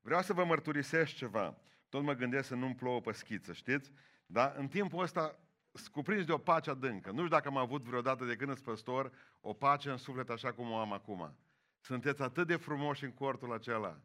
Vreau să vă mărturisesc ceva. Tot mă gândesc să nu-mi plouă pe schiță, știți? Da? În timpul ăsta cuprins de o pace adâncă. Nu știu dacă am avut vreodată de când păstor o pace în suflet așa cum o am acum. Sunteți atât de frumoși în cortul acela.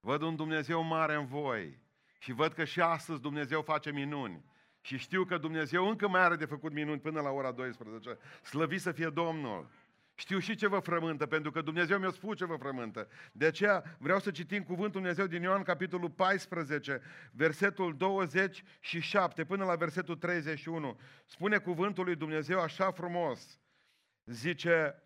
Văd un Dumnezeu mare în voi și văd că și astăzi Dumnezeu face minuni. Și știu că Dumnezeu încă mai are de făcut minuni până la ora 12. Slăvit să fie Domnul! Știu și ce vă frământă, pentru că Dumnezeu mi-a spus ce vă frământă. De aceea vreau să citim cuvântul Dumnezeu din Ioan, capitolul 14, versetul 27 până la versetul 31. Spune cuvântul lui Dumnezeu așa frumos. Zice,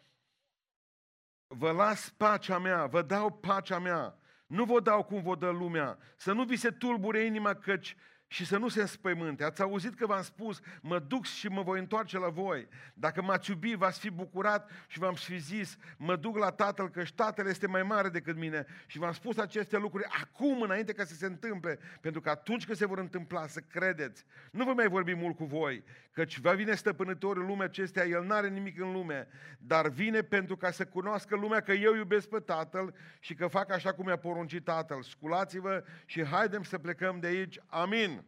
vă las pacea mea, vă dau pacea mea. Nu vă dau cum vă dă lumea. Să nu vi se tulbure inima, căci și să nu se înspăimânte. Ați auzit că v-am spus, mă duc și mă voi întoarce la voi. Dacă m-ați iubit, v-ați fi bucurat și v-am fi zis, mă duc la Tatăl, că Tatăl este mai mare decât mine. Și v-am spus aceste lucruri acum, înainte ca să se întâmple, pentru că atunci când se vor întâmpla, să credeți. Nu vă mai vorbi mult cu voi, căci va vine stăpânătorul lumea acestea, el n-are nimic în lume, dar vine pentru ca să cunoască lumea că eu iubesc pe Tatăl și că fac așa cum mi-a poruncit Tatăl. Sculați-vă și haidem să plecăm de aici. Amin.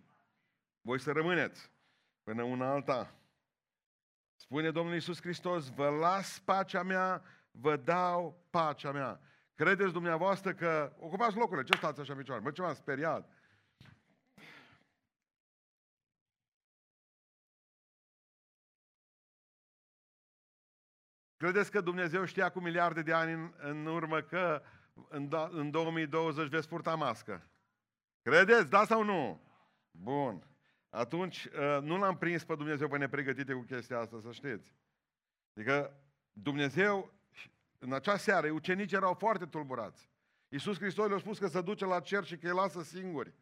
Voi să rămâneți până una alta. Spune Domnul Iisus Hristos, vă las pacea mea, vă dau pacea mea. Credeți dumneavoastră că... Ocupați locurile, ce stați așa în picioare? Bă, ce m-am speriat. Credeți că Dumnezeu știa cu miliarde de ani în, în urmă că în, în 2020 veți purta mască? Credeți, da sau nu? Bun atunci uh, nu l-am prins pe Dumnezeu pe nepregătite cu chestia asta, să știți. Adică Dumnezeu, în acea seară, ucenicii erau foarte tulburați. Iisus Hristos le-a spus că se duce la cer și că îi lasă singuri.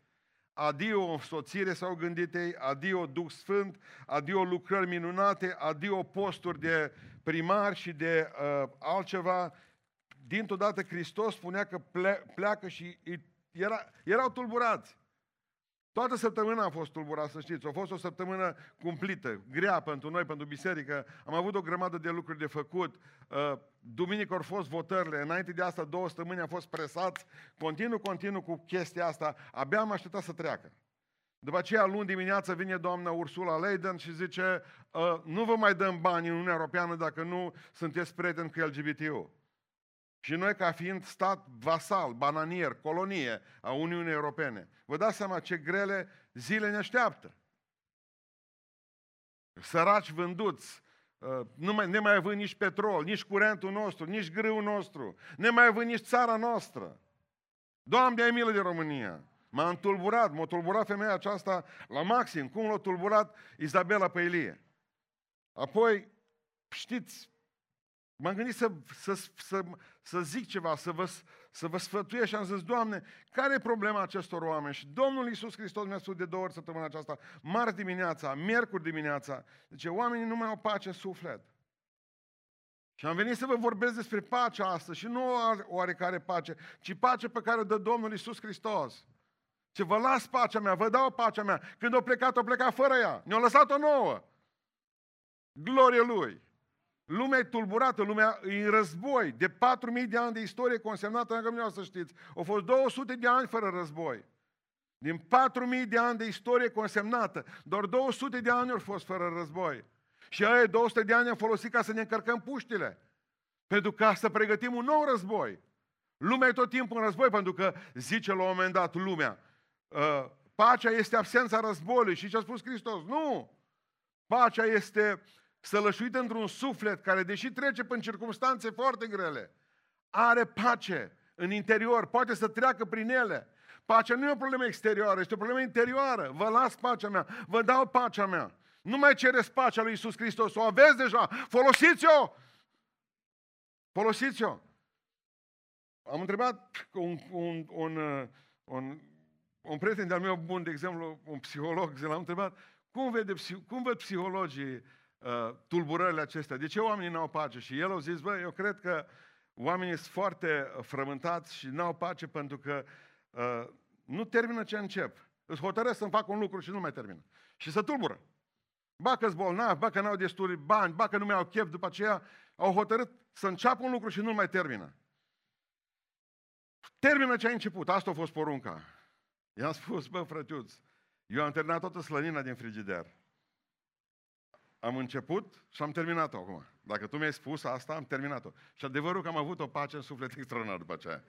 Adio soțire s-au gândit ei, adio Duh Sfânt, adio lucrări minunate, adio posturi de primar și de uh, altceva. Dintr-o dată Hristos spunea că ple- pleacă și era, erau tulburați. Toată săptămâna a fost tulburat, să știți. A fost o săptămână cumplită, grea pentru noi, pentru biserică. Am avut o grămadă de lucruri de făcut. Uh, duminică au fost votările. Înainte de asta, două săptămâni am fost presați. Continuu, continuu cu chestia asta. Abia am așteptat să treacă. După aceea, luni dimineață, vine doamna Ursula Leiden și zice uh, nu vă mai dăm bani în Uniunea Europeană dacă nu sunteți prieteni cu LGBTU. Și noi, ca fiind stat vasal, bananier, colonie a Uniunii Europene, vă dați seama ce grele zile ne așteaptă. Săraci vânduți, uh, nu mai, ne mai având nici petrol, nici curentul nostru, nici grâul nostru, ne mai având nici țara noastră. Doamne, ai milă de România! M-a întulburat, m-a tulburat femeia aceasta la maxim, cum l-a tulburat Izabela pe Ilie. Apoi, știți, M-am gândit să, să, să, să zic ceva, să vă, să vă sfătuiesc și am zis, Doamne, care e problema acestor oameni? Și Domnul Iisus Hristos mi-a spus de două ori săptămâna aceasta, marți dimineața, miercuri dimineața, zice, oamenii nu mai au pace în suflet. Și am venit să vă vorbesc despre pacea asta și nu o oarecare pace, ci pace pe care o dă Domnul Iisus Hristos. Ce vă las pacea mea, vă dau pacea mea. Când o plecat, o plecat fără ea. Ne-a lăsat o nouă. Glorie Lui. Lumea e tulburată, lumea e în război. De 4.000 de ani de istorie consemnată, încă nu să știți, au fost 200 de ani fără război. Din 4.000 de ani de istorie consemnată, doar 200 de ani au fost fără război. Și aia 200 de ani am folosit ca să ne încărcăm puștile. Pentru ca să pregătim un nou război. Lumea e tot timpul în război, pentru că zice la un moment dat lumea, uh, pacea este absența războiului. Și ce a spus Hristos? Nu! Pacea este sălășuit într-un suflet care, deși trece prin circunstanțe foarte grele, are pace în interior, poate să treacă prin ele. Pacea nu e o problemă exterioară, este o problemă interioară. Vă las pacea mea, vă dau pacea mea. Nu mai cereți pacea lui Isus Hristos, o aveți deja, folosiți-o! Folosiți-o! Am întrebat un, un, un, un, un prieten de-al meu bun, de exemplu, un psiholog, l-am întrebat, cum, vede, cum văd psihologii uh, tulburările acestea. De ce oamenii n-au pace? Și el a zis, bă, eu cred că oamenii sunt foarte frământați și n-au pace pentru că uh, nu termină ce încep. Îți hotărăsc să-mi fac un lucru și nu mai termină. Și se tulbură. Ba că bolnavi, ba că n-au destuli bani, ba că nu mai au chef, după aceea au hotărât să înceapă un lucru și nu mai termină. Termină ce ai început. Asta a fost porunca. I-am spus, bă, frătiuț, eu am terminat toată slănina din frigider. Am început și am terminat-o acum. Dacă tu mi-ai spus asta, am terminat-o. Și adevărul că am avut o pace în suflet extraordinar după aceea.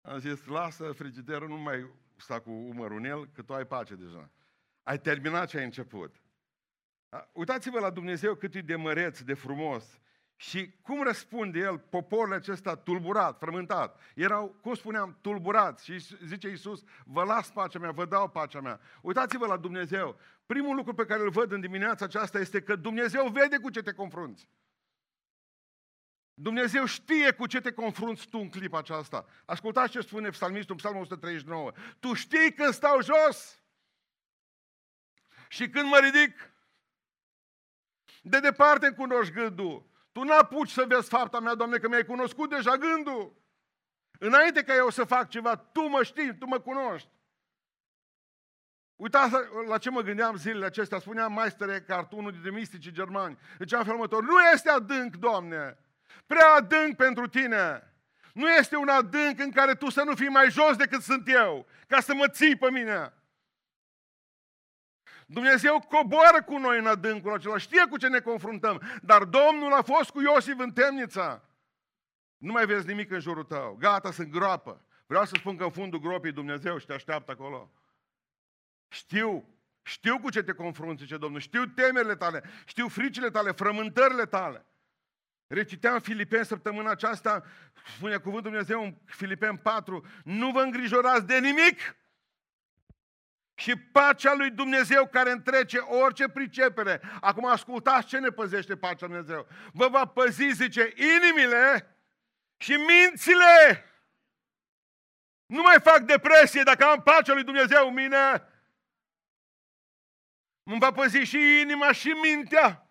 Am zis, lasă frigiderul, nu mai sta cu umărul în el, că tu ai pace deja. Ai terminat ce ai început. Uitați-vă la Dumnezeu cât e de măreț, de frumos. Și cum răspunde el poporul acesta tulburat, frământat? Erau, cum spuneam, tulburați. Și zice Iisus, vă las pacea mea, vă dau pacea mea. Uitați-vă la Dumnezeu. Primul lucru pe care îl văd în dimineața aceasta este că Dumnezeu vede cu ce te confrunți. Dumnezeu știe cu ce te confrunți tu în clipa aceasta. Ascultați ce spune psalmistul, psalmul 139. Tu știi când stau jos și când mă ridic. De departe îmi cunoști gândul. Tu n-apuci să vezi fapta mea, Doamne, că mi-ai cunoscut deja gândul. Înainte ca eu să fac ceva, Tu mă știi, Tu mă cunoști. Uitați la ce mă gândeam zilele acestea. Spunea Meister Eckhart, unul dintre misticii germani. Zicea în felul următor, nu este adânc, Doamne, prea adânc pentru Tine. Nu este un adânc în care Tu să nu fii mai jos decât sunt eu, ca să mă ții pe mine. Dumnezeu coboară cu noi în adâncul acela, știe cu ce ne confruntăm, dar Domnul a fost cu Iosif în temnița. Nu mai vezi nimic în jurul tău, gata, sunt groapă. Vreau să spun că în fundul gropii Dumnezeu și te așteaptă acolo. Știu, știu cu ce te confrunți, ce Domnul, știu temerile tale, știu fricile tale, frământările tale. Reciteam Filipeni săptămâna aceasta, spune cuvântul Dumnezeu în Filipeni 4, nu vă îngrijorați de nimic, și pacea lui Dumnezeu care întrece orice pricepere. Acum ascultați ce ne păzește pacea lui Dumnezeu. Vă va păzi, zice, inimile și mințile. Nu mai fac depresie dacă am pacea lui Dumnezeu în mine. Îmi va păzi și inima și mintea.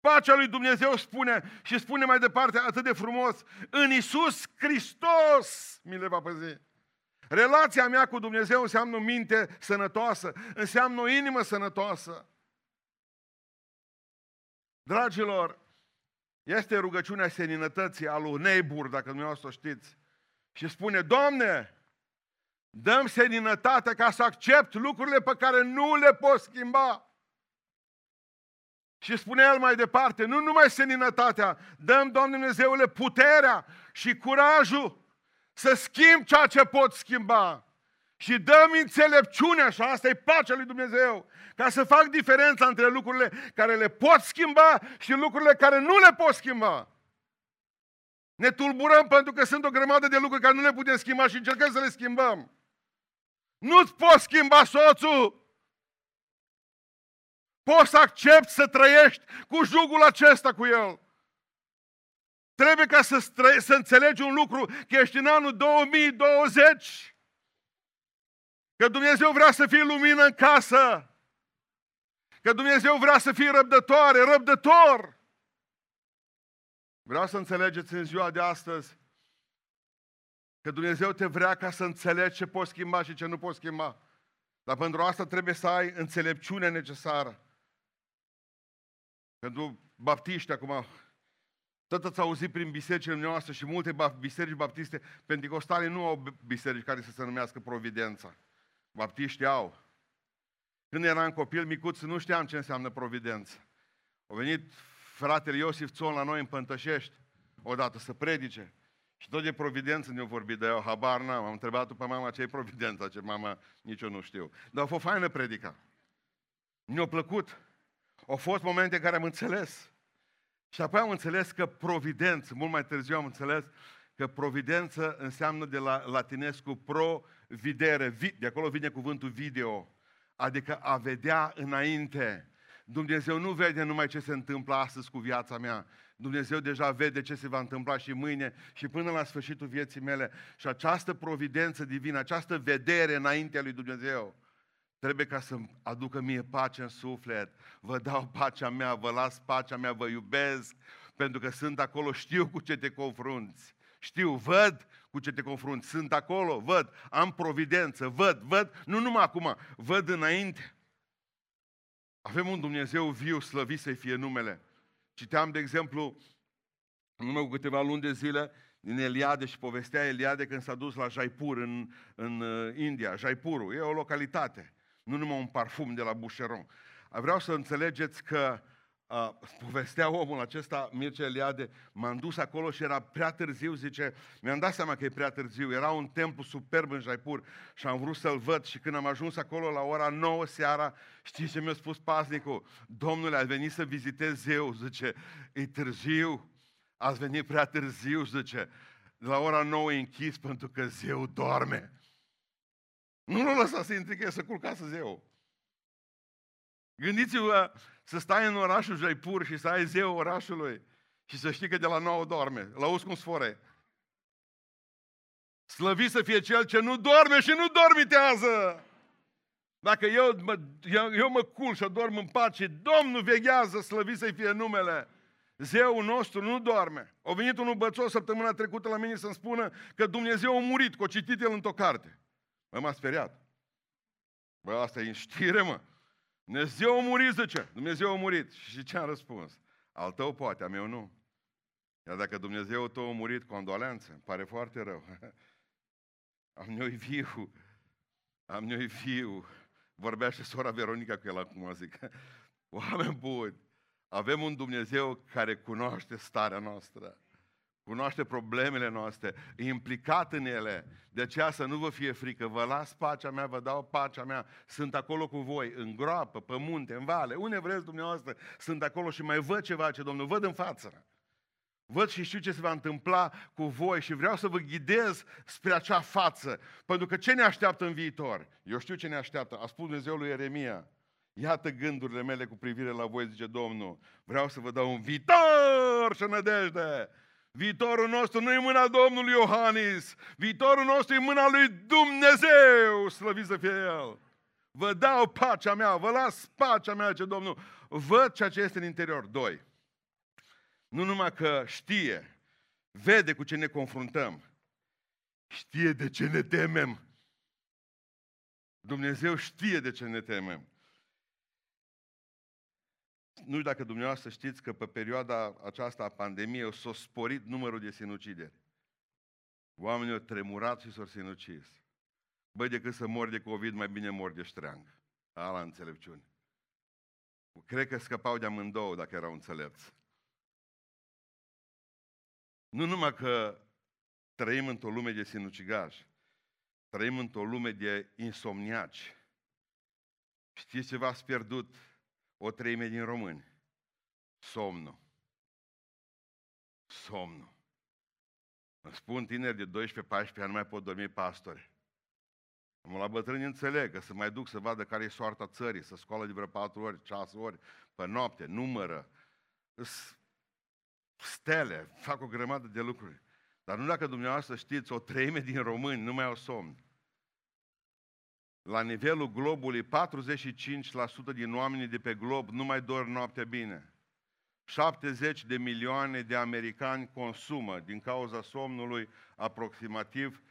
Pacea lui Dumnezeu spune și spune mai departe atât de frumos, în Isus Hristos mi le va păzi. Relația mea cu Dumnezeu înseamnă o minte sănătoasă, înseamnă o inimă sănătoasă. Dragilor, este rugăciunea seninătății a lui Neibur, dacă dumneavoastră o știți. Și spune, Doamne, dăm seninătate ca să accept lucrurile pe care nu le pot schimba. Și spune el mai departe, nu numai seninătatea, dăm, Doamne Dumnezeule, puterea și curajul să schimb ceea ce pot schimba. Și dăm înțelepciunea, și asta e pacea lui Dumnezeu, ca să fac diferența între lucrurile care le pot schimba și lucrurile care nu le pot schimba. Ne tulburăm pentru că sunt o grămadă de lucruri care nu le putem schimba și încercăm să le schimbăm. Nu-ți poți schimba soțul. Poți să accepti să trăiești cu jugul acesta cu el. Trebuie ca să, stră, să înțelegi un lucru, că ești în anul 2020. Că Dumnezeu vrea să fie lumină în casă. Că Dumnezeu vrea să fie răbdătoare, răbdător. Vreau să înțelegeți în ziua de astăzi că Dumnezeu te vrea ca să înțelegi ce poți schimba și ce nu poți schimba. Dar pentru asta trebuie să ai înțelepciune necesară. Pentru baptiști acum tot ați auzit prin bisericile noastre și multe biserici baptiste pentecostale nu au biserici care să se numească Providența. Baptiști au. Când eram copil micuț, nu știam ce înseamnă Providență. A venit fratele Iosif Țon la noi în Pântășești, odată să predice. Și tot de providență ne-au vorbit, dar eu habar n-am. Am întrebat pe mama ce e providența, ce mama nici eu nu știu. Dar a fost faină predica. Mi-a plăcut. Au fost momente în care am înțeles. Și apoi am înțeles că providență, mult mai târziu am înțeles că providență înseamnă de la latinescu pro-videre, de acolo vine cuvântul video, adică a vedea înainte. Dumnezeu nu vede numai ce se întâmplă astăzi cu viața mea, Dumnezeu deja vede ce se va întâmpla și mâine și până la sfârșitul vieții mele. Și această providență divină, această vedere înaintea lui Dumnezeu, Trebuie ca să aducă mie pace în suflet. Vă dau pacea mea, vă las pacea mea, vă iubesc, pentru că sunt acolo, știu cu ce te confrunți. Știu, văd cu ce te confrunți. Sunt acolo, văd, am providență, văd, văd, nu numai acum, văd înainte. Avem un Dumnezeu viu, slăvit să-i fie numele. Citeam, de exemplu, în urmă cu câteva luni de zile, din Eliade și povestea Eliade când s-a dus la Jaipur în, în uh, India. Jaipurul e o localitate, nu numai un parfum de la Boucheron. Vreau să înțelegeți că uh, povestea omul acesta, Mircea Eliade, m-am dus acolo și era prea târziu, zice, mi-am dat seama că e prea târziu, era un templu superb în Jaipur și am vrut să-l văd și când am ajuns acolo la ora 9 seara, știți ce mi-a spus pasnicul? Domnule, a venit să vizitez eu, zice, e târziu, ați venit prea târziu, zice, la ora 9 e închis pentru că zeu doarme. Nu l-a lăsat să intre, că să culcase zeu. Gândiți-vă să stai în orașul Jaipur și să ai zeu orașului și să știi că de la 9 doarme. La auzi cum sfore. Slăvi să fie cel ce nu doarme și nu dormitează. Dacă eu mă, eu, eu mă cul și dorm în pace, Domnul veghează, slăvi să fie numele. Zeul nostru nu doarme. A venit unul bățos săptămâna trecută la mine să-mi spună că Dumnezeu a murit, că a citit el într-o carte. Bă, m-a speriat. Bă, asta e în știre, mă. Dumnezeu a murit, zice. Dumnezeu a murit. Și ce am răspuns? Al tău poate, a meu nu. Iar dacă Dumnezeu tău a murit, condolențe, îmi pare foarte rău. Am noi viu. Am noi viu. Vorbea și sora Veronica cu el acum, zic. Oameni buni, avem un Dumnezeu care cunoaște starea noastră, cunoaște problemele noastre, e implicat în ele. De aceea să nu vă fie frică, vă las pacea mea, vă dau pacea mea, sunt acolo cu voi, în groapă, pe munte, în vale, unde vreți dumneavoastră, sunt acolo și mai văd ceva ce Domnul, văd în față. Văd și știu ce se va întâmpla cu voi și vreau să vă ghidez spre acea față. Pentru că ce ne așteaptă în viitor? Eu știu ce ne așteaptă. A spus Dumnezeu lui Ieremia. Iată gândurile mele cu privire la voi, zice Domnul. Vreau să vă dau un viitor și nădejde. Viitorul nostru nu e mâna Domnului Iohannis. Viitorul nostru e mâna lui Dumnezeu. Slăvit să fie El. Vă dau pacea mea, vă las pacea mea, ce Domnul. Văd ceea ce este în interior. Doi. Nu numai că știe, vede cu ce ne confruntăm. Știe de ce ne temem. Dumnezeu știe de ce ne temem. Nu știu dacă dumneavoastră știți că pe perioada aceasta a pandemiei s-a sporit numărul de sinucideri. Oamenii au tremurat și s-au sinucis. Băi, decât să mor de COVID, mai bine mor de ștreang. Ala înțelepciune. Cred că scăpau de amândouă dacă erau înțelepți. Nu numai că trăim într-o lume de sinucigași, trăim într-o lume de insomniaci. Știți ce v-ați pierdut o treime din români. Somnul. Somnul. Îmi spun tineri de 12-14 ani, nu mai pot dormi pastore. Am la bătrâni înțeleg că să mai duc să vadă care e soarta țării, să scoală de vreo 4 ori, 6 ori pe noapte, numără, stele, fac o grămadă de lucruri. Dar nu dacă dumneavoastră știți, o treime din români nu mai au somn la nivelul globului, 45% din oamenii de pe glob nu mai dorm noaptea bine. 70 de milioane de americani consumă din cauza somnului aproximativ,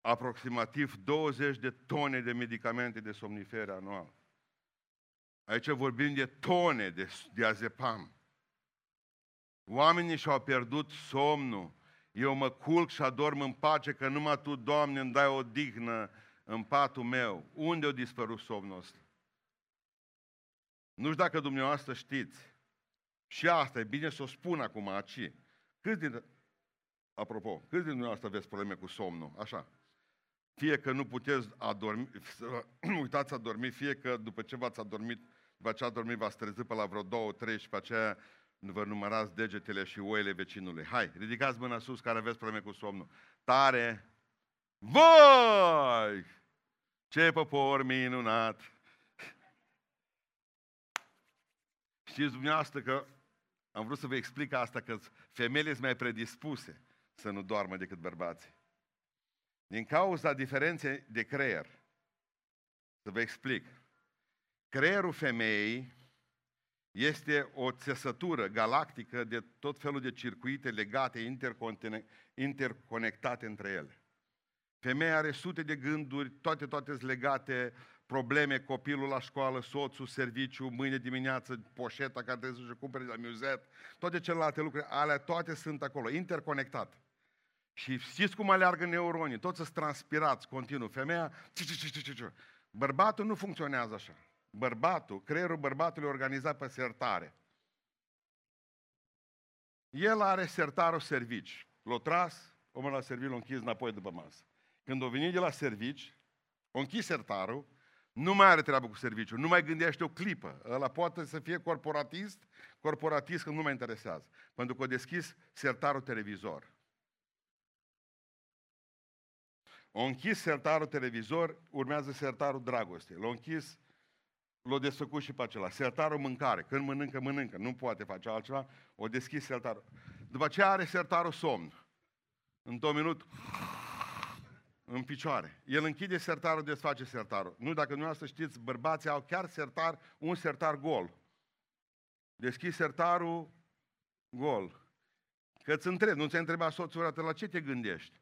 aproximativ 20 de tone de medicamente de somnifere anual. Aici vorbim de tone de, de azepam. Oamenii și-au pierdut somnul. Eu mă culc și adorm în pace că numai Tu, Doamne, îmi dai o dignă în patul meu. Unde a dispărut somnul ăsta? Nu știu dacă dumneavoastră știți. Și asta e bine să o spun acum aici. Câți din... Apropo, câți din dumneavoastră aveți probleme cu somnul? Așa. Fie că nu puteți adormi, uitați a dormi, fie că după ce v-ați adormit, după ce ați dormit v-ați trezit pe la vreo două, trei și pe aceea vă numărați degetele și oile vecinului. Hai, ridicați mâna sus care aveți probleme cu somnul. Tare, voi! Ce popor minunat! Știți dumneavoastră că am vrut să vă explic asta, că femeile sunt mai predispuse să nu doarmă decât bărbații. Din cauza diferenței de creier. Să vă explic. Creierul femeii este o țesătură galactică de tot felul de circuite legate, interconectate între ele. Femeia are sute de gânduri, toate, toate sunt legate, probleme, copilul la școală, soțul, serviciu, mâine dimineață, poșeta care trebuie să-și cumpere la muzet, toate celelalte lucruri, alea toate sunt acolo, interconectate. Și știți cum aleargă neuronii? Toți sunt transpirați continuu. Femeia... Bărbatul nu funcționează așa. Bărbatul, creierul bărbatului e organizat pe sertare. El are sertarul servici. L-a tras, omul la serviciu l-a închis înapoi după masă. Când o venit de la servici, o închis sertarul, nu mai are treabă cu serviciu, nu mai gândește o clipă. Ăla poate să fie corporatist, corporatist când nu mai interesează. Pentru că a deschis sertarul televizor. O închis sertarul televizor, urmează sertarul dragoste. L-a închis, l-a desfăcut și pe acela. Sertarul mâncare. Când mănâncă, mănâncă. Nu poate face altceva. O deschis sertarul. După aceea are sertarul somn. În două minut, în picioare. El închide sertarul, desface sertarul. Nu, dacă nu să știți, bărbații au chiar sertar, un sertar gol. Deschis sertarul, gol. Că îți întreb, nu ți-ai întrebat soțul la ce te gândești?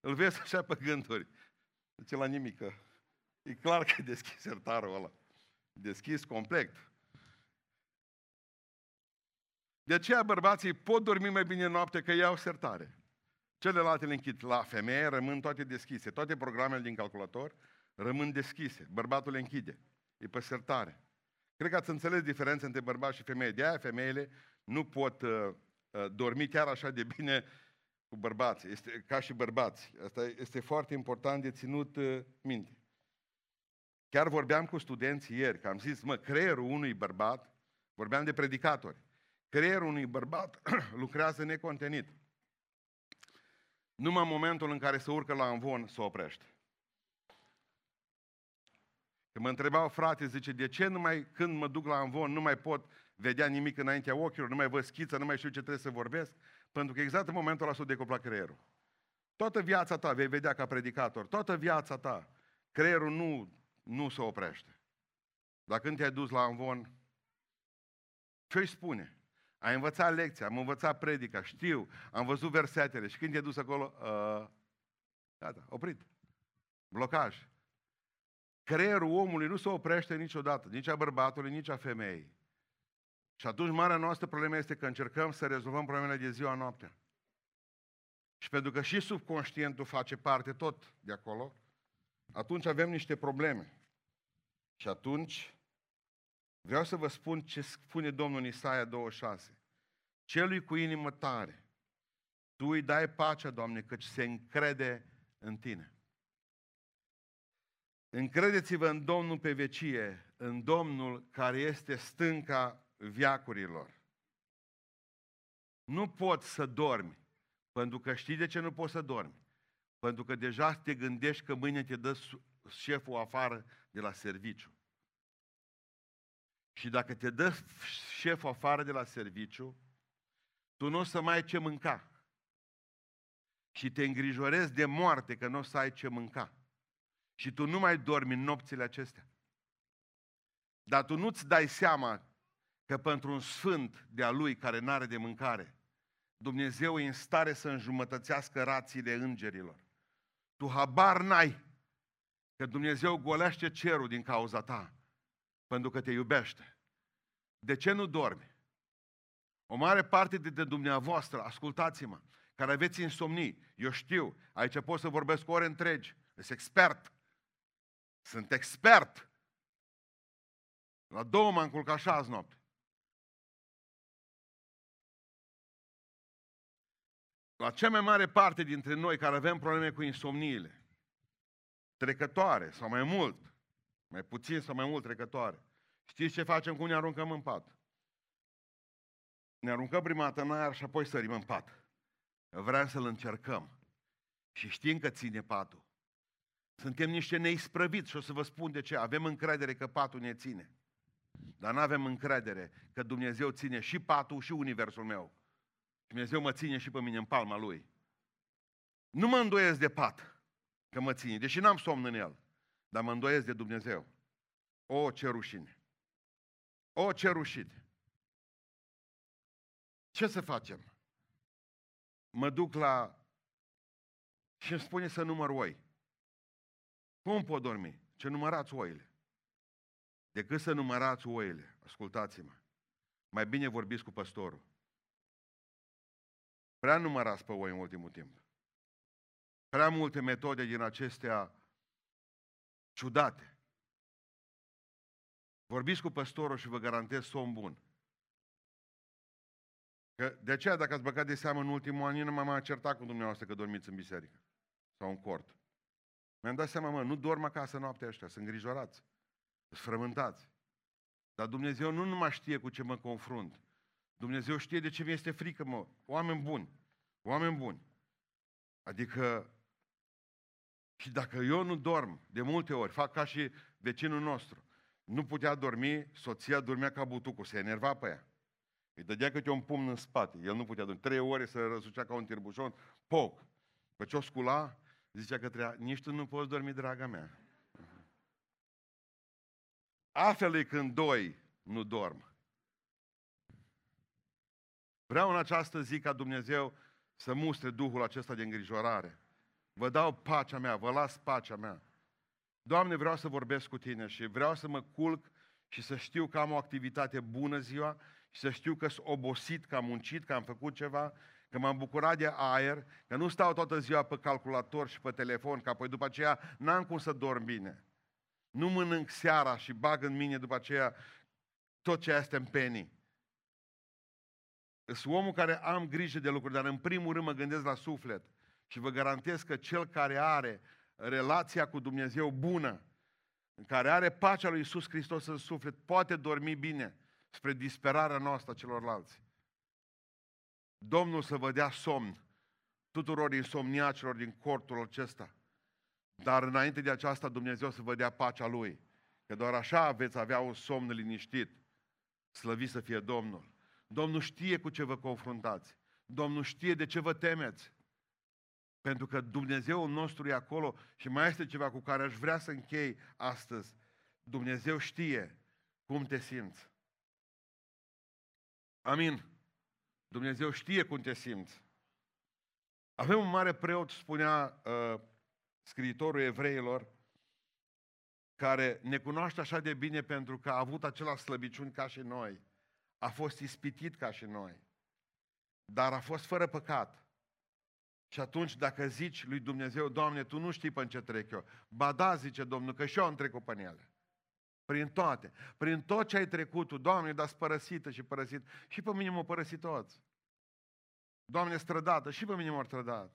Îl vezi așa pe gânduri. Zice la nimică. E clar că e deschis sertarul ăla. Deschis complet. De aceea bărbații pot dormi mai bine noapte că iau sertare. Celelalte le închid. La femeie rămân toate deschise. Toate programele din calculator rămân deschise. Bărbatul le închide. E pe sertare. Cred că ați înțeles diferența între bărbați și femeie. De aia femeile nu pot uh, uh, dormi chiar așa de bine cu bărbați, este, ca și bărbați. Asta este foarte important de ținut uh, minte. Chiar vorbeam cu studenții ieri, că am zis, mă, creierul unui bărbat, vorbeam de predicatori, creierul unui bărbat lucrează necontenit. Numai în momentul în care se urcă la învon, se oprește. Că mă întrebau frate, zice, de ce numai când mă duc la învon nu mai pot vedea nimic înaintea ochilor, nu mai văd schiță, nu mai știu ce trebuie să vorbesc? Pentru că exact în momentul ăla s-a decuplat creierul. Toată viața ta, vei vedea ca predicator, toată viața ta, creierul nu, nu se oprește. Dacă când te-ai dus la învon, ce-i spune? Ai învățat lecția, am învățat predica, știu, am văzut versetele și când te-ai dus acolo, uh, gata, oprit. Blocaj. Creierul omului nu se oprește niciodată, nici a bărbatului, nici a femeii. Și atunci marea noastră problemă este că încercăm să rezolvăm problemele de ziua noaptea. Și pentru că și subconștientul face parte tot de acolo, atunci avem niște probleme. Și atunci vreau să vă spun ce spune Domnul Isaia 26. Celui cu inimă tare, tu îi dai pacea, Doamne, căci se încrede în tine. Încredeți-vă în Domnul pe vecie, în Domnul care este stânca viacurilor. Nu poți să dormi, pentru că știi de ce nu poți să dormi? Pentru că deja te gândești că mâine te dă șeful afară de la serviciu. Și dacă te dă șeful afară de la serviciu, tu nu o să mai ai ce mânca. Și te îngrijorezi de moarte că nu o să ai ce mânca. Și tu nu mai dormi în nopțile acestea. Dar tu nu-ți dai seama că pentru un sfânt de-a lui care n-are de mâncare, Dumnezeu e în stare să înjumătățească rațiile îngerilor. Tu habar n-ai că Dumnezeu golește cerul din cauza ta, pentru că te iubește. De ce nu dormi? O mare parte dintre dumneavoastră, ascultați-mă, care aveți insomnii, eu știu, aici pot să vorbesc ore întregi, sunt expert. Sunt expert. La două m-am culcat așa azi noapte. La cea mai mare parte dintre noi care avem probleme cu insomniile, trecătoare sau mai mult, mai puțin sau mai mult trecătoare, știți ce facem cu ne aruncăm în pat? Ne aruncăm prima dată în aer și apoi sărim în pat. Vrem să-l încercăm. Și știm că ține patul. Suntem niște neisprăviți și o să vă spun de ce. Avem încredere că patul ne ține. Dar nu avem încredere că Dumnezeu ține și patul și universul meu. Dumnezeu mă ține și pe mine în palma Lui. Nu mă îndoiesc de pat că mă ține, deși n-am somn în el, dar mă îndoiesc de Dumnezeu. O, ce rușine! O, ce rușine! Ce să facem? Mă duc la... și îmi spune să număr oi. Cum pot dormi? Ce numărați oile? Decât să numărați oile, ascultați-mă, mai bine vorbiți cu păstorul. Prea numărați pe voi în ultimul timp. Prea multe metode din acestea ciudate. Vorbiți cu păstorul și vă garantez somn bun. Că de aceea, dacă ați băgat de seamă în ultimul an, nu m-am mai certat cu dumneavoastră că dormiți în biserică sau în cort. Mi-am dat seama, mă, nu dorm acasă noaptea ăștia, sunt îngrijorați, sunt frământați. Dar Dumnezeu nu numai știe cu ce mă confrunt. Dumnezeu știe de ce mi este frică, mă. Oameni buni. Oameni buni. Adică, și dacă eu nu dorm, de multe ori, fac ca și vecinul nostru, nu putea dormi, soția dormea ca butucul, se enerva pe ea. Îi dădea câte un pumn în spate. El nu putea dormi. Trei ore să răsucea ca un tirbușon. Poc. Pe ce o scula, zicea că treia, nici tu nu poți dormi, draga mea. Altfel e când doi nu dorm. Vreau în această zi ca Dumnezeu să mustre Duhul acesta de îngrijorare. Vă dau pacea mea, vă las pacea mea. Doamne, vreau să vorbesc cu Tine și vreau să mă culc și să știu că am o activitate bună ziua și să știu că sunt obosit, că am muncit, că am făcut ceva, că m-am bucurat de aer, că nu stau toată ziua pe calculator și pe telefon, că apoi după aceea n-am cum să dorm bine. Nu mănânc seara și bag în mine după aceea tot ce este în penii. Sunt omul care am grijă de lucruri, dar în primul rând mă gândesc la suflet. Și vă garantez că cel care are relația cu Dumnezeu bună, în care are pacea lui Isus Hristos în suflet, poate dormi bine spre disperarea noastră celorlalți. Domnul să vă dea somn tuturor insomniacilor din cortul acesta. Dar înainte de aceasta Dumnezeu să vă dea pacea Lui. Că doar așa veți avea un somn liniștit. Slăvit să fie Domnul. Domnul știe cu ce vă confruntați. Domnul știe de ce vă temeți. Pentru că Dumnezeu nostru e acolo și mai este ceva cu care aș vrea să închei astăzi. Dumnezeu știe cum te simți. Amin. Dumnezeu știe cum te simți. Avem un mare preot, spunea uh, scriitorul evreilor, care ne cunoaște așa de bine pentru că a avut același slăbiciuni ca și noi. A fost ispitit ca și noi. Dar a fost fără păcat. Și atunci dacă zici lui Dumnezeu, Doamne, Tu nu știi pe ce trec eu. Ba da, zice Domnul, că și eu am trecut pe ele. Prin toate. Prin tot ce ai trecut tu, Doamne, dar părăsită și părăsit. Și pe mine m-au părăsit toți. Doamne, strădată, și pe mine m-au strădat.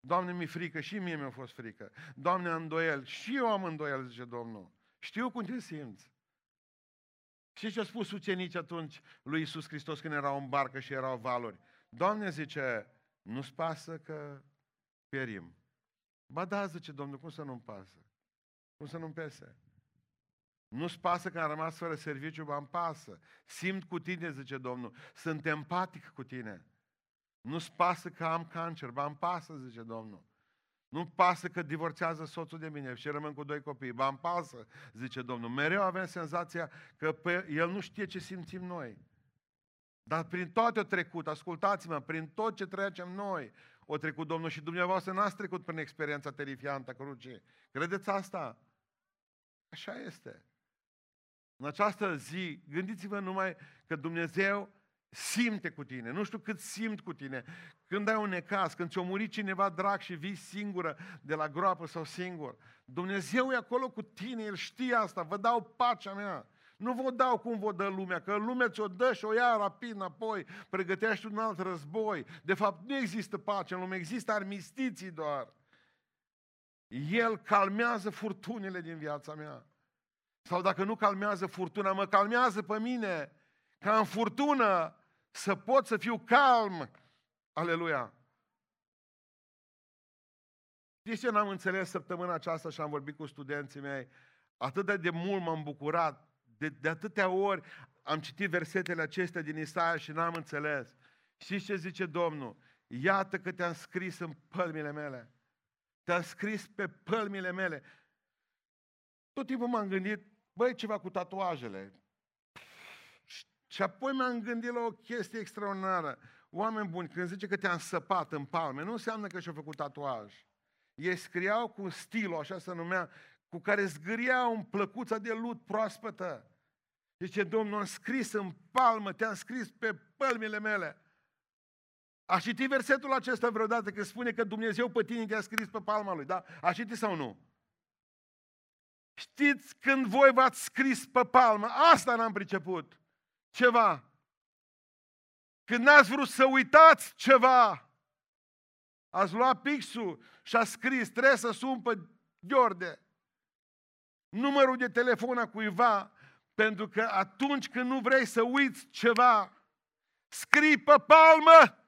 Doamne, mi-e frică, și mie mi-a fost frică. Doamne, am îndoiel, și eu am îndoiel, zice Domnul. Știu cum te simți. Și ce a spus ucenicii atunci lui Isus Hristos când erau în barcă și erau valuri? Doamne, zice, nu-ți pasă că perim. Ba da, zice Domnul, cum să nu-mi pasă? Cum să nu-mi pese? Nu-ți pasă că am rămas fără serviciu, ba îmi pasă. Simt cu tine, zice Domnul. Sunt empatic cu tine. Nu-ți pasă că am cancer, ba îmi pasă, zice Domnul. Nu pasă că divorțează soțul de mine și rămân cu doi copii. Ba îmi pasă, zice Domnul. Mereu avem senzația că pe El nu știe ce simțim noi. Dar prin toate o trecut, ascultați-mă, prin tot ce trecem noi, o trecut Domnul și dumneavoastră n-ați trecut prin experiența terifiantă a crucii. Credeți asta? Așa este. În această zi, gândiți-vă numai că Dumnezeu simte cu tine. Nu știu cât simt cu tine. Când ai un necaz, când ți-a murit cineva drag și vii singură de la groapă sau singur. Dumnezeu e acolo cu tine, El știe asta. Vă dau pacea mea. Nu vă dau cum vă dă lumea, că lumea ți-o dă și o ia rapid înapoi, pregătește un alt război. De fapt, nu există pace în lume, există armistiții doar. El calmează furtunile din viața mea. Sau dacă nu calmează furtuna, mă calmează pe mine, ca în furtună să pot să fiu calm. Aleluia! Știți ce n-am înțeles săptămâna aceasta și am vorbit cu studenții mei? Atât de mult m-am bucurat de, de atâtea ori am citit versetele acestea din Isaia și n-am înțeles. Știți ce zice Domnul? Iată că te-am scris în pălmile mele. Te-am scris pe pălmile mele. Tot timpul m-am gândit, băi, ceva cu tatuajele. Și apoi m-am gândit la o chestie extraordinară. Oameni buni, când zice că te-am săpat în palme, nu înseamnă că și-au făcut tatuaj. Ei scriau cu stilul, așa se numea, cu care zgâriau în plăcuța de lut proaspătă. Zice, Domnul, am scris în palmă, te-am scris pe pălmile mele. A citit versetul acesta vreodată că spune că Dumnezeu pe tine te-a scris pe palma lui, da? A citit sau nu? Știți când voi v-ați scris pe palmă, asta n-am priceput, ceva. Când n-ați vrut să uitați ceva, ați luat pixul și a scris, trebuie să sun pe Gheorde, numărul de telefon a cuiva, pentru că atunci când nu vrei să uiți ceva, scrii pe palmă.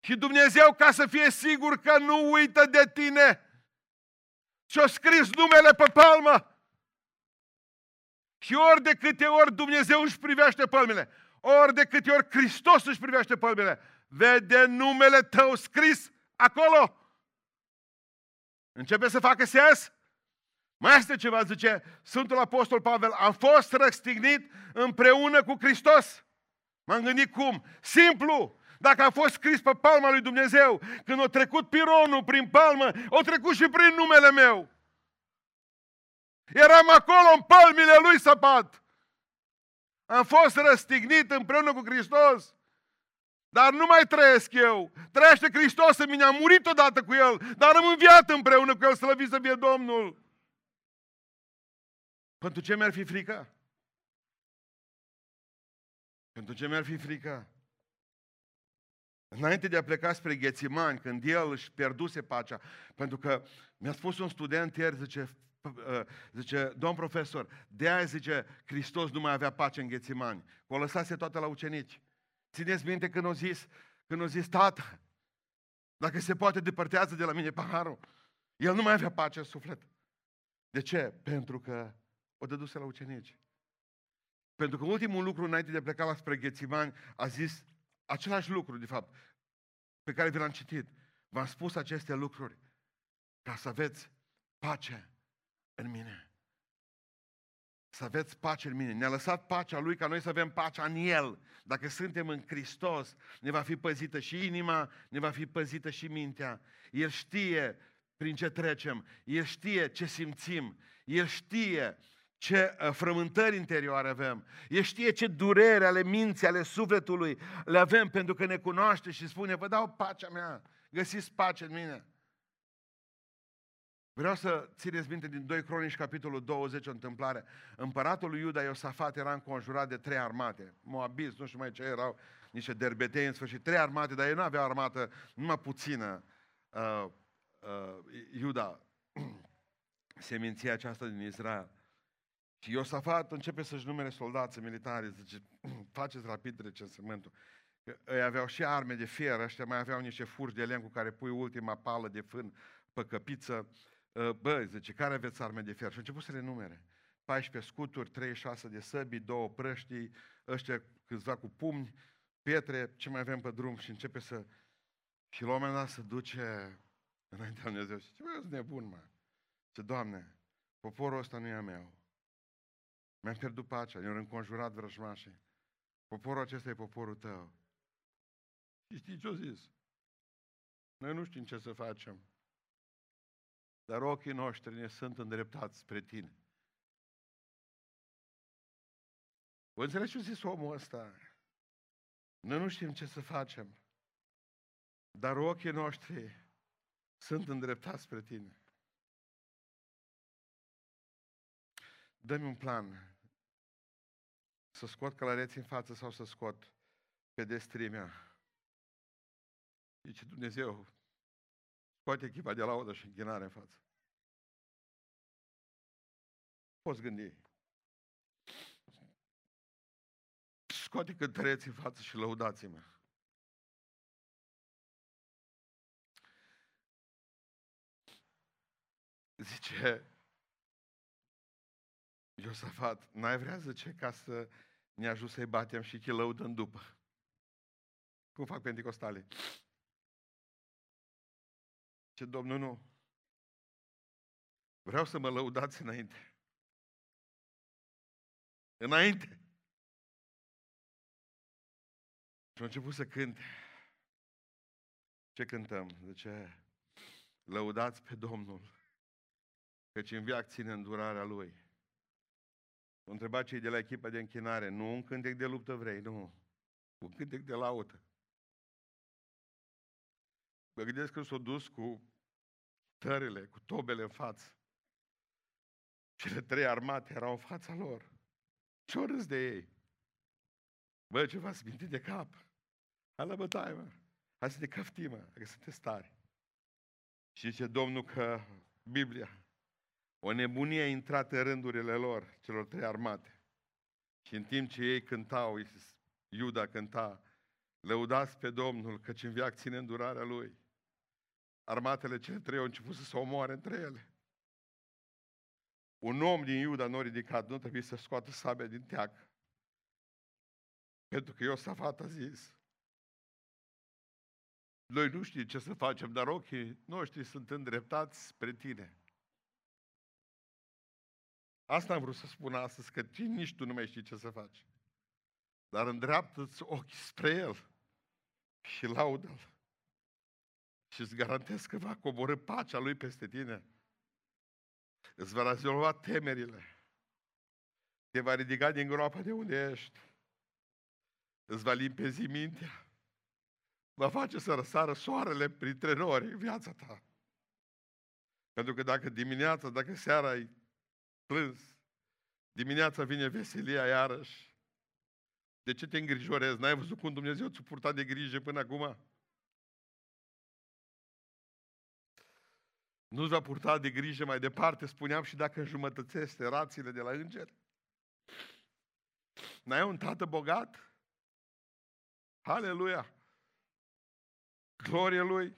Și Dumnezeu, ca să fie sigur că nu uită de tine, și-a scris numele pe palmă. Și ori de câte ori Dumnezeu își privește palmele, ori de câte ori Hristos își privește palmele, vede numele tău scris acolo. Începe să facă sens? Mai este ceva, zice Sfântul Apostol Pavel, am fost răstignit împreună cu Hristos. M-am gândit cum? Simplu! Dacă a fost scris pe palma lui Dumnezeu, când a trecut pironul prin palmă, a trecut și prin numele meu. Eram acolo în palmile lui săpat. Am fost răstignit împreună cu Hristos. Dar nu mai trăiesc eu. Trăiește Hristos în mine. Am murit odată cu El. Dar am înviat împreună cu El. Slăvit să fie Domnul. Pentru ce mi-ar fi frică? Pentru ce mi-ar fi frică? Înainte de a pleca spre Ghețimani, când el își pierduse pacea, pentru că mi-a spus un student ieri, zice, ă, zice, domn profesor, de aia zice, Hristos nu mai avea pace în Ghețimani, că o lăsase toate la ucenici. Țineți minte când o zis, când o zis, tată, dacă se poate depărtează de la mine paharul. El nu mai avea pace în suflet. De ce? Pentru că o dăduse la ucenici. Pentru că ultimul lucru înainte de a pleca la spre Ghețimani a zis același lucru, de fapt, pe care vi l-am citit. V-am spus aceste lucruri ca să aveți pace în mine. Să aveți pace în mine. Ne-a lăsat pacea Lui ca noi să avem pacea în El. Dacă suntem în Hristos, ne va fi păzită și inima, ne va fi păzită și mintea. El știe prin ce trecem. El știe ce simțim. El știe ce uh, frământări interioare avem. El știe ce durere ale minții, ale sufletului le avem pentru că ne cunoaște și spune, vă dau pacea mea, găsiți pace în mine. Vreau să țineți minte din 2 Cronici, capitolul 20, o întâmplare. Împăratul lui Iuda Iosafat era înconjurat de trei armate. Moabiți, nu știu mai ce erau, niște derbetei, în sfârșit, trei armate, dar ei nu aveau armată, numai puțină. Uh, uh, Iuda, seminția aceasta din Israel. Și Iosafat începe să-și numere soldații militari, zice, faceți rapid recensământul. Ei aveau și arme de fier, ăștia mai aveau niște furci de lemn cu care pui ultima pală de fân pe căpiță. Ă, bă, zice, care aveți arme de fier? Și a început să le numere. 14 scuturi, 36 de săbii, două prăștii, ăștia câțiva cu pumni, pietre, ce mai avem pe drum și începe să... Și la un moment dat se duce înaintea lui Dumnezeu și ce mai nebun, mă? Ce, Doamne, poporul ăsta nu e a meu. Mi-am pierdut pacea, ne-au înconjurat vrăjmașii. Poporul acesta e poporul tău. Și știi ce-o zis? Noi nu știm ce să facem. Dar ochii noștri ne sunt îndreptați spre tine. Vă înțelegi ce a zis omul ăsta? Noi nu știm ce să facem. Dar ochii noștri sunt îndreptați spre tine. Dă-mi un plan să scot călăreții în față sau să scot pedestrimea. Zice Dumnezeu, scoate echipa de laudă și închinare în față. Poți gândi. Scoate cântăreții în față și lăudați-mă. Zice, Iosafat, n-ai vrea, zice, ca să ne ajut să-i batem și că lăudăm după. Cum fac pentecostale? Ce Domnul nu. Vreau să mă lăudați înainte. Înainte. Și au început să cânte. Ce cântăm? Zice, lăudați pe Domnul, căci în viac ține îndurarea Lui. O întreba cei de la echipa de închinare, nu un cântec de luptă vrei, nu. un cântec de laudă. Mă gândesc că s-au dus cu tările, cu tobele în față. Cele trei armate erau în fața lor. Ce-o râs de ei? Bă, ce v-ați mintit de cap? Hai la bătaie, mă. Hai să te căftim, mă, că sunteți tari. Și zice Domnul că Biblia, o nebunie a intrat în rândurile lor, celor trei armate. Și în timp ce ei cântau, Iuda cânta, lăudați pe Domnul, căci în viac ține îndurarea Lui. Armatele cele trei au început să se omoare între ele. Un om din Iuda nu a ridicat, nu trebuie să scoată sabia din teac. Pentru că Iosafat a zis, noi nu știm ce să facem, dar ochii noștri sunt îndreptați spre tine. Asta am vrut să spun astăzi, că nici tu nu mai știi ce să faci. Dar îndreaptă-ți ochii spre El și laudă-L. Și îți garantez că va coborâ pacea Lui peste tine. Îți va rezolva temerile. Te va ridica din groapa de unde ești. Îți va limpezi mintea. Va face să răsară soarele printre nori în viața ta. Pentru că dacă dimineața, dacă seara ai plâns, dimineața vine veselia iarăși. De ce te îngrijorezi? N-ai văzut cum Dumnezeu ți-a purtat de grijă până acum? Nu-ți va purta de grijă mai departe, spuneam și dacă înjumătățește rațiile de la îngeri. N-ai un tată bogat? Aleluia! Glorie Lui!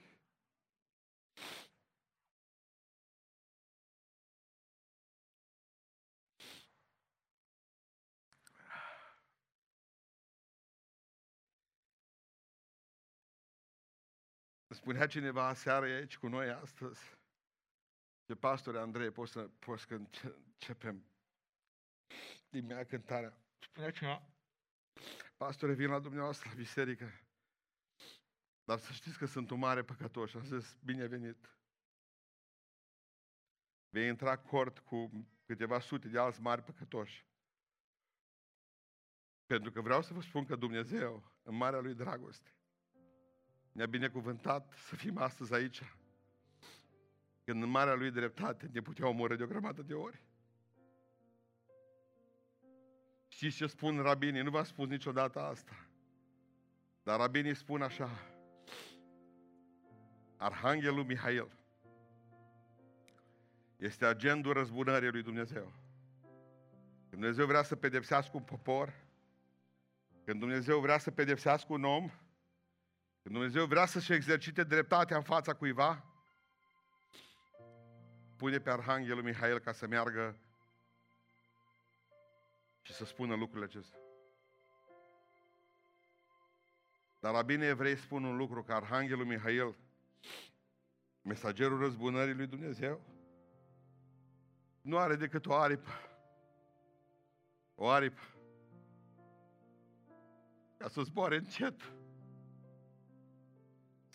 Spunea cineva aseară aici cu noi astăzi, ce pastore Andrei, poți să, poți să începem din mea cântarea. Spunea cineva, pastore, vin la dumneavoastră la biserică, dar să știți că sunt un mare păcătos. Am zis, bine venit. Vei intra cort cu câteva sute de alți mari păcătoși. Pentru că vreau să vă spun că Dumnezeu, în marea Lui dragoste, ne-a binecuvântat să fim astăzi aici. Când în marea Lui dreptate ne putea omorâ de o grămadă de ori. Știți ce spun rabinii? Nu v-am spus niciodată asta. Dar rabinii spun așa. Arhanghelul Mihail este agendul răzbunării lui Dumnezeu. Când Dumnezeu vrea să pedepsească un popor, când Dumnezeu vrea să pedepsească un om, când Dumnezeu vrea să-și exercite dreptatea în fața cuiva, pune pe Arhanghelul Mihail ca să meargă și să spună lucrurile acestea. Dar la bine evrei spun un lucru, că Arhanghelul Mihail, mesagerul răzbunării lui Dumnezeu, nu are decât o aripă. O aripă. Ca să zboare încet.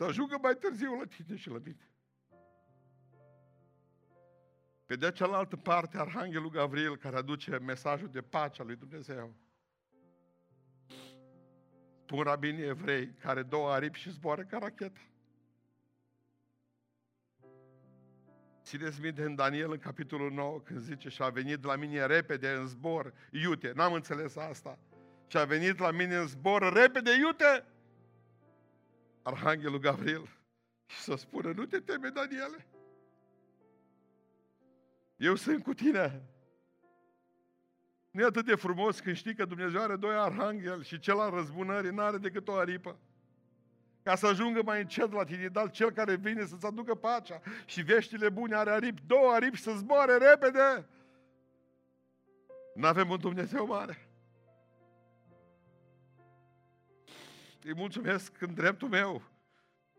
Să ajungă mai târziu la tine și la mine. Pe de cealaltă parte, Arhanghelul Gavril, care aduce mesajul de pace a lui Dumnezeu. Spun rabinii evrei, care două aripi și zboară ca racheta. Țineți minte în Daniel, în capitolul 9, când zice și a venit la mine repede în zbor, iute, n-am înțeles asta. Și a venit la mine în zbor repede, iute, Arhanghelul Gabriel și să spună, nu te teme, Daniele. Eu sunt cu tine. Nu e atât de frumos când știi că Dumnezeu are doi arhangheli și cel al răzbunării nu are decât o aripă. Ca să ajungă mai încet la tine, dar cel care vine să-ți aducă pacea și veștile bune are aripi, două aripi să zboare repede. Nu avem un Dumnezeu mare. Îi mulțumesc în dreptul meu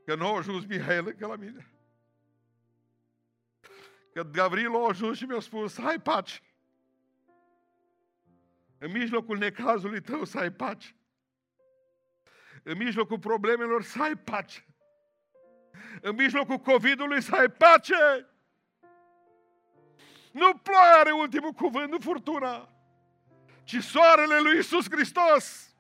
că nu a ajuns Mihail încă la mine. Că Gavril a ajuns și mi-a spus, hai pace. În mijlocul necazului tău să ai pace. În mijlocul problemelor să ai pace. În mijlocul COVID-ului să ai pace. Nu ploaia are ultimul cuvânt, nu furtuna, ci soarele lui Isus Hristos